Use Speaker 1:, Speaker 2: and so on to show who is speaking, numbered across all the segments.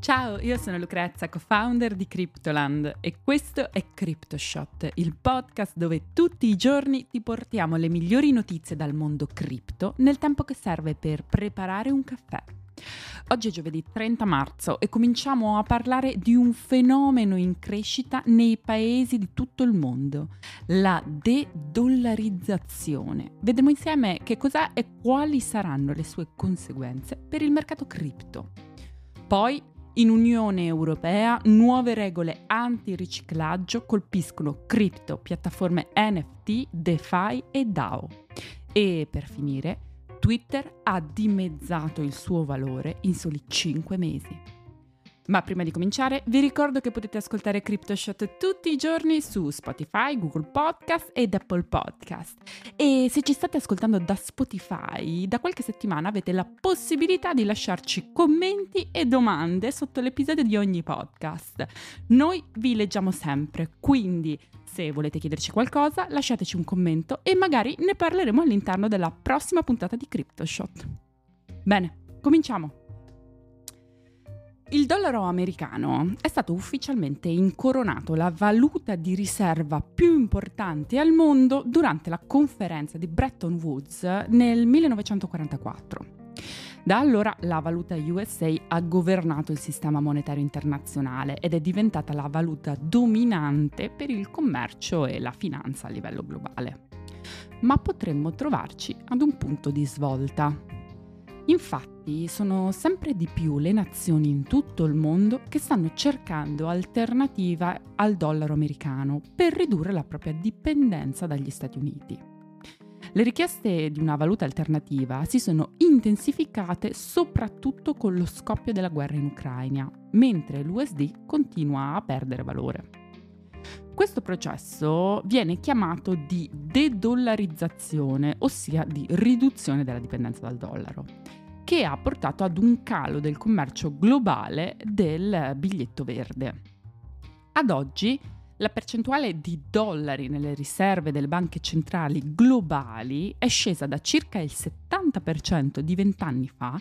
Speaker 1: Ciao, io sono Lucrezia, co-founder di Cryptoland e questo è CryptoShot, il podcast dove tutti i giorni ti portiamo le migliori notizie dal mondo cripto nel tempo che serve per preparare un caffè. Oggi è giovedì 30 marzo e cominciamo a parlare di un fenomeno in crescita nei paesi di tutto il mondo, la de-dollarizzazione. Vedremo insieme che cos'è e quali saranno le sue conseguenze per il mercato cripto. Poi in Unione Europea nuove regole antiriciclaggio colpiscono cripto, piattaforme NFT, DeFi e DAO. E per finire, Twitter ha dimezzato il suo valore in soli 5 mesi. Ma prima di cominciare vi ricordo che potete ascoltare CryptoShot tutti i giorni su Spotify, Google Podcast ed Apple Podcast. E se ci state ascoltando da Spotify, da qualche settimana avete la possibilità di lasciarci commenti e domande sotto l'episodio di ogni podcast. Noi vi leggiamo sempre, quindi se volete chiederci qualcosa lasciateci un commento e magari ne parleremo all'interno della prossima puntata di CryptoShot. Bene, cominciamo! Il dollaro americano è stato ufficialmente incoronato la valuta di riserva più importante al mondo durante la conferenza di Bretton Woods nel 1944. Da allora la valuta USA ha governato il sistema monetario internazionale ed è diventata la valuta dominante per il commercio e la finanza a livello globale. Ma potremmo trovarci ad un punto di svolta. Infatti sono sempre di più le nazioni in tutto il mondo che stanno cercando alternativa al dollaro americano per ridurre la propria dipendenza dagli Stati Uniti. Le richieste di una valuta alternativa si sono intensificate soprattutto con lo scoppio della guerra in Ucraina, mentre l'USD continua a perdere valore. Questo processo viene chiamato di de-dollarizzazione, ossia di riduzione della dipendenza dal dollaro che ha portato ad un calo del commercio globale del biglietto verde. Ad oggi la percentuale di dollari nelle riserve delle banche centrali globali è scesa da circa il 70% di vent'anni fa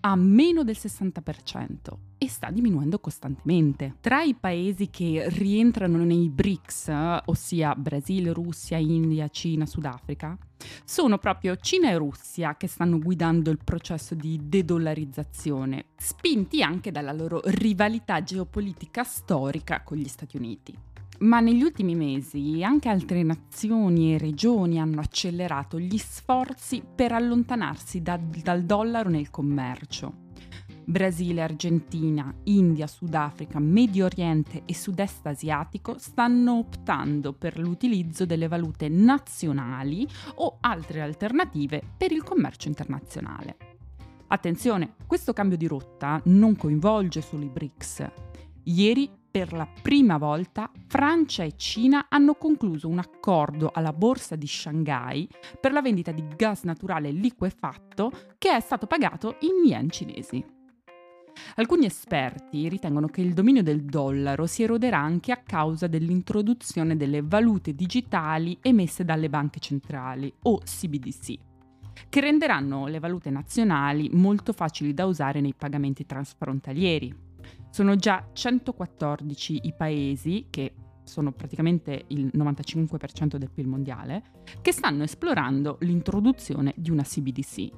Speaker 1: a meno del 60% e sta diminuendo costantemente. Tra i paesi che rientrano nei BRICS, ossia Brasile, Russia, India, Cina, Sudafrica, sono proprio Cina e Russia che stanno guidando il processo di de-dollarizzazione, spinti anche dalla loro rivalità geopolitica storica con gli Stati Uniti. Ma negli ultimi mesi anche altre nazioni e regioni hanno accelerato gli sforzi per allontanarsi da, dal dollaro nel commercio. Brasile, Argentina, India, Sudafrica, Medio Oriente e Sud-Est asiatico stanno optando per l'utilizzo delle valute nazionali o altre alternative per il commercio internazionale. Attenzione, questo cambio di rotta non coinvolge solo i BRICS. Ieri per la prima volta Francia e Cina hanno concluso un accordo alla borsa di Shanghai per la vendita di gas naturale liquefatto che è stato pagato in yen cinesi. Alcuni esperti ritengono che il dominio del dollaro si eroderà anche a causa dell'introduzione delle valute digitali emesse dalle banche centrali o CBDC, che renderanno le valute nazionali molto facili da usare nei pagamenti transfrontalieri. Sono già 114 i paesi, che sono praticamente il 95% del PIL mondiale, che stanno esplorando l'introduzione di una CBDC.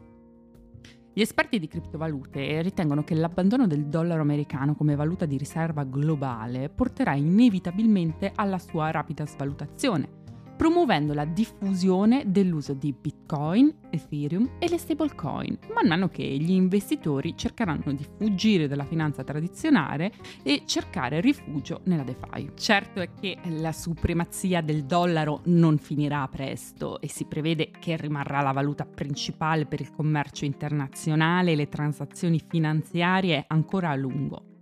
Speaker 1: Gli esperti di criptovalute ritengono che l'abbandono del dollaro americano come valuta di riserva globale porterà inevitabilmente alla sua rapida svalutazione promuovendo la diffusione dell'uso di Bitcoin, Ethereum e le stablecoin, man mano che gli investitori cercheranno di fuggire dalla finanza tradizionale e cercare rifugio nella DeFi. Certo è che la supremazia del dollaro non finirà presto e si prevede che rimarrà la valuta principale per il commercio internazionale e le transazioni finanziarie ancora a lungo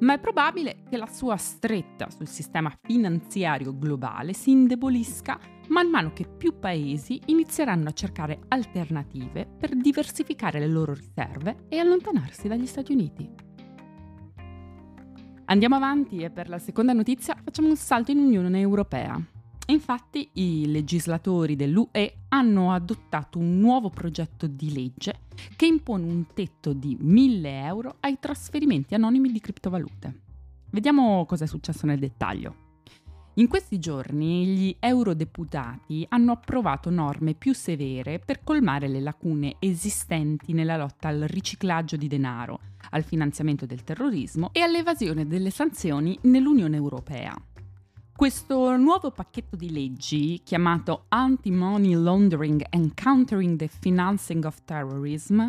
Speaker 1: ma è probabile che la sua stretta sul sistema finanziario globale si indebolisca man mano che più paesi inizieranno a cercare alternative per diversificare le loro riserve e allontanarsi dagli Stati Uniti. Andiamo avanti e per la seconda notizia facciamo un salto in Unione Europea. Infatti i legislatori dell'UE hanno adottato un nuovo progetto di legge che impone un tetto di 1000 euro ai trasferimenti anonimi di criptovalute. Vediamo cosa è successo nel dettaglio. In questi giorni gli eurodeputati hanno approvato norme più severe per colmare le lacune esistenti nella lotta al riciclaggio di denaro, al finanziamento del terrorismo e all'evasione delle sanzioni nell'Unione Europea. Questo nuovo pacchetto di leggi, chiamato Anti-Money Laundering and Countering the Financing of Terrorism,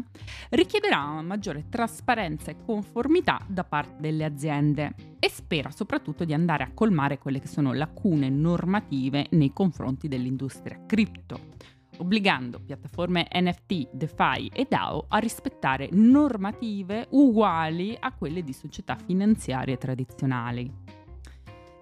Speaker 1: richiederà maggiore trasparenza e conformità da parte delle aziende e spera soprattutto di andare a colmare quelle che sono lacune normative nei confronti dell'industria cripto, obbligando piattaforme NFT, DeFi e DAO a rispettare normative uguali a quelle di società finanziarie tradizionali.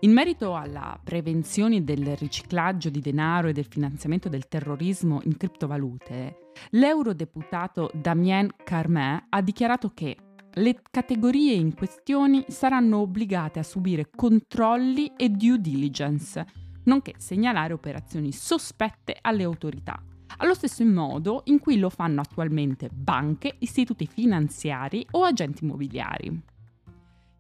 Speaker 1: In merito alla prevenzione del riciclaggio di denaro e del finanziamento del terrorismo in criptovalute, l'eurodeputato Damien Carmet ha dichiarato che le categorie in questione saranno obbligate a subire controlli e due diligence, nonché segnalare operazioni sospette alle autorità, allo stesso modo in cui lo fanno attualmente banche, istituti finanziari o agenti immobiliari.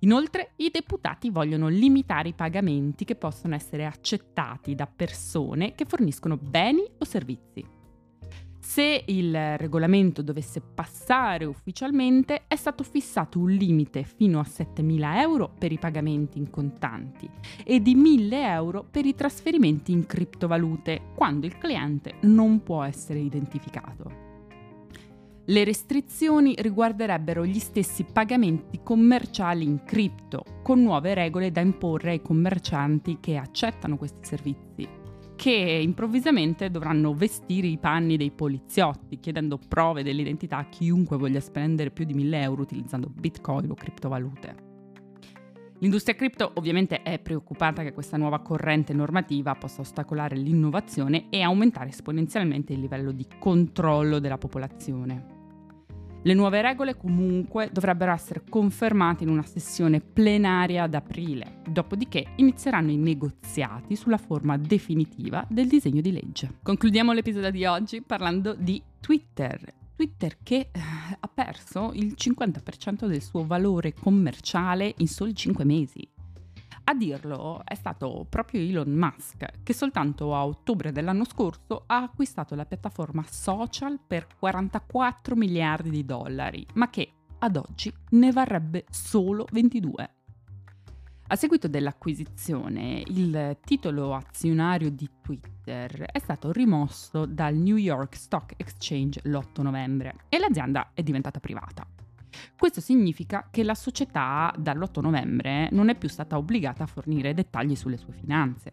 Speaker 1: Inoltre, i deputati vogliono limitare i pagamenti che possono essere accettati da persone che forniscono beni o servizi. Se il regolamento dovesse passare ufficialmente, è stato fissato un limite fino a 7.000 euro per i pagamenti in contanti e di 1.000 euro per i trasferimenti in criptovalute, quando il cliente non può essere identificato. Le restrizioni riguarderebbero gli stessi pagamenti commerciali in cripto, con nuove regole da imporre ai commercianti che accettano questi servizi, che improvvisamente dovranno vestire i panni dei poliziotti, chiedendo prove dell'identità a chiunque voglia spendere più di 1000 euro utilizzando bitcoin o criptovalute. L'industria cripto ovviamente è preoccupata che questa nuova corrente normativa possa ostacolare l'innovazione e aumentare esponenzialmente il livello di controllo della popolazione. Le nuove regole comunque dovrebbero essere confermate in una sessione plenaria ad aprile, dopodiché inizieranno i negoziati sulla forma definitiva del disegno di legge. Concludiamo l'episodio di oggi parlando di Twitter. Twitter che eh, ha perso il 50% del suo valore commerciale in soli 5 mesi. A dirlo è stato proprio Elon Musk, che soltanto a ottobre dell'anno scorso ha acquistato la piattaforma social per 44 miliardi di dollari, ma che ad oggi ne varrebbe solo 22. A seguito dell'acquisizione, il titolo azionario di Twitter è stato rimosso dal New York Stock Exchange l'8 novembre e l'azienda è diventata privata. Questo significa che la società dall'8 novembre non è più stata obbligata a fornire dettagli sulle sue finanze.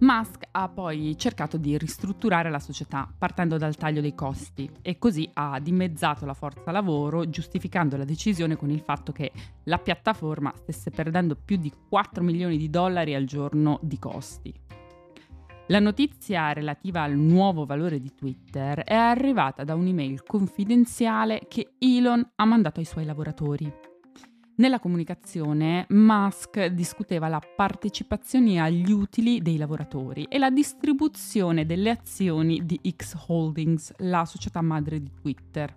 Speaker 1: Musk ha poi cercato di ristrutturare la società partendo dal taglio dei costi e così ha dimezzato la forza lavoro giustificando la decisione con il fatto che la piattaforma stesse perdendo più di 4 milioni di dollari al giorno di costi. La notizia relativa al nuovo valore di Twitter è arrivata da un'email confidenziale che Elon ha mandato ai suoi lavoratori. Nella comunicazione Musk discuteva la partecipazione agli utili dei lavoratori e la distribuzione delle azioni di X Holdings, la società madre di Twitter.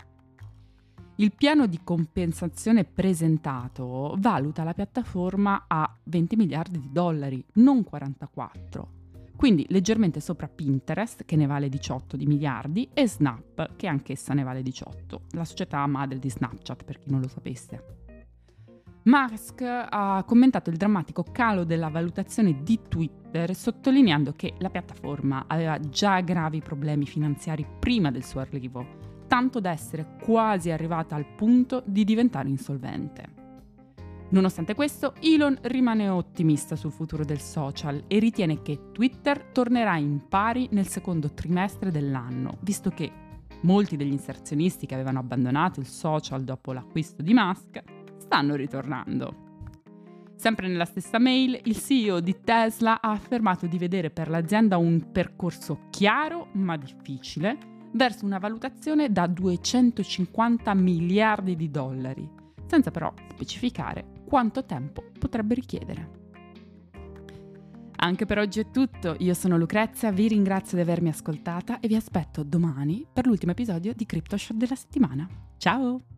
Speaker 1: Il piano di compensazione presentato valuta la piattaforma a 20 miliardi di dollari, non 44 quindi leggermente sopra Pinterest, che ne vale 18 di miliardi, e Snap, che anch'essa ne vale 18, la società madre di Snapchat, per chi non lo sapesse. Musk ha commentato il drammatico calo della valutazione di Twitter, sottolineando che la piattaforma aveva già gravi problemi finanziari prima del suo arrivo, tanto da essere quasi arrivata al punto di diventare insolvente. Nonostante questo, Elon rimane ottimista sul futuro del social e ritiene che Twitter tornerà in pari nel secondo trimestre dell'anno, visto che molti degli inserzionisti che avevano abbandonato il social dopo l'acquisto di Musk stanno ritornando. Sempre nella stessa mail, il CEO di Tesla ha affermato di vedere per l'azienda un percorso chiaro ma difficile verso una valutazione da 250 miliardi di dollari, senza però specificare quanto tempo potrebbe richiedere. Anche per oggi è tutto, io sono Lucrezia, vi ringrazio di avermi ascoltata e vi aspetto domani per l'ultimo episodio di CryptoShot della settimana. Ciao!